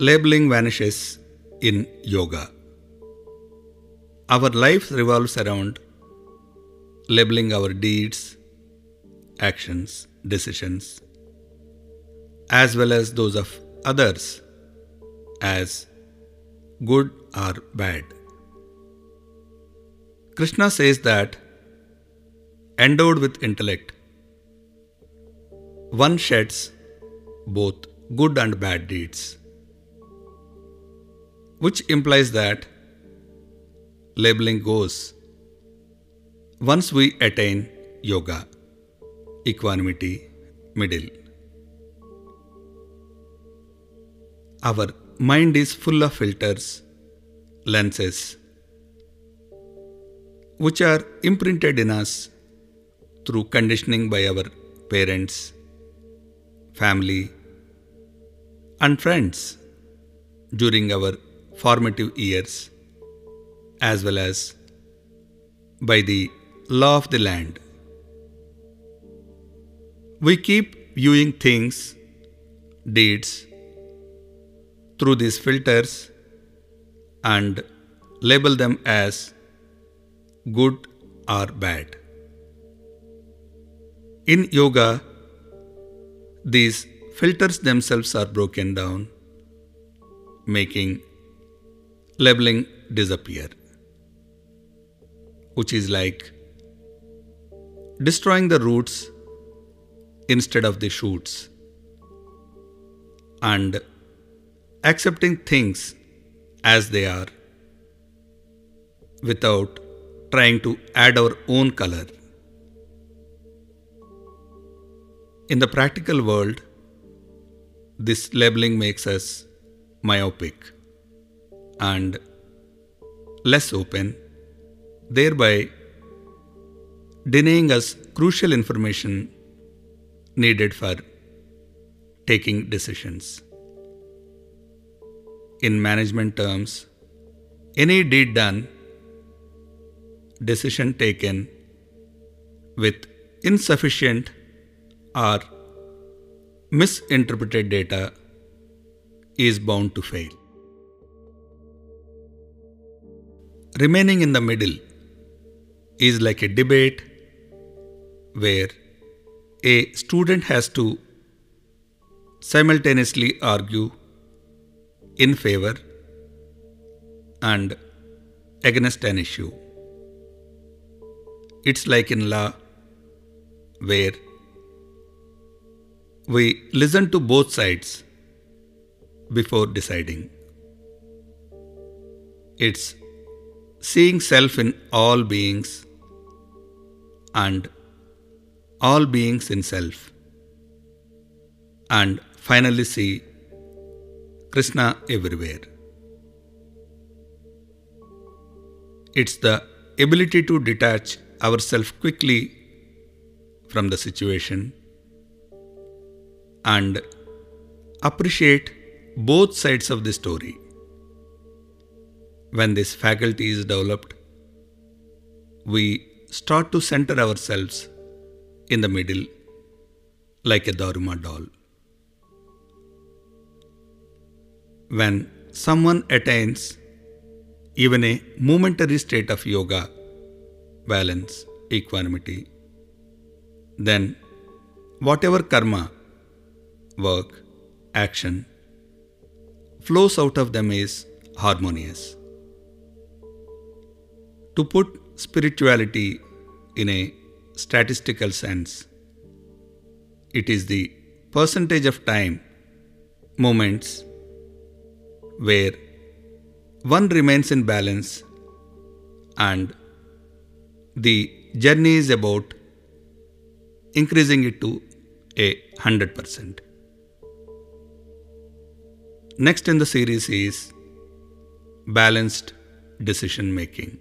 labeling vanishes in yoga. Our life revolves around labeling our deeds, actions, decisions, as well as those of others as good or bad. Krishna says that endowed with intellect, one sheds both good and bad deeds, which implies that labeling goes once we attain yoga, equanimity, middle. Our mind is full of filters, lenses, which are imprinted in us through conditioning by our parents, family, and friends during our formative years, as well as by the law of the land. We keep viewing things, deeds, through these filters and label them as good or bad. In yoga, these filters themselves are broken down, making labeling disappear, which is like destroying the roots instead of the shoots. And accepting things as they are without trying to add our own color. In the practical world, this labeling makes us myopic and less open, thereby denying us crucial information needed for taking decisions. In management terms, any deed done, decision taken with insufficient or misinterpreted data is bound to fail. Remaining in the middle is like a debate where a student has to simultaneously argue in favor and against an issue. It's like in law where we listen to both sides before deciding. It's seeing self in all beings and all beings in self. And finally, see Krishna everywhere. It's the ability to detach ourselves quickly from the situation and appreciate both sides of the story. When this faculty is developed, we start to center ourselves in the middle like a Dharma doll. When someone attains even a momentary state of yoga, balance, equanimity, then whatever karma, work, action flows out of them is harmonious. To put spirituality in a statistical sense, it is the percentage of time, moments, where one remains in balance and the journey is about increasing it to a 100%. Next in the series is balanced decision making.